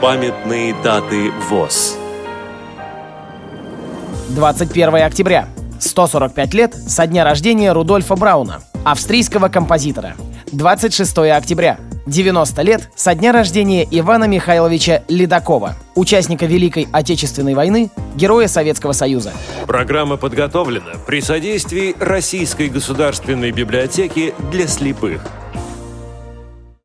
Памятные даты ВОЗ. 21 октября. 145 лет со дня рождения Рудольфа Брауна, австрийского композитора. 26 октября. 90 лет со дня рождения Ивана Михайловича Ледакова, участника Великой Отечественной войны, героя Советского Союза. Программа подготовлена при содействии Российской государственной библиотеки для слепых.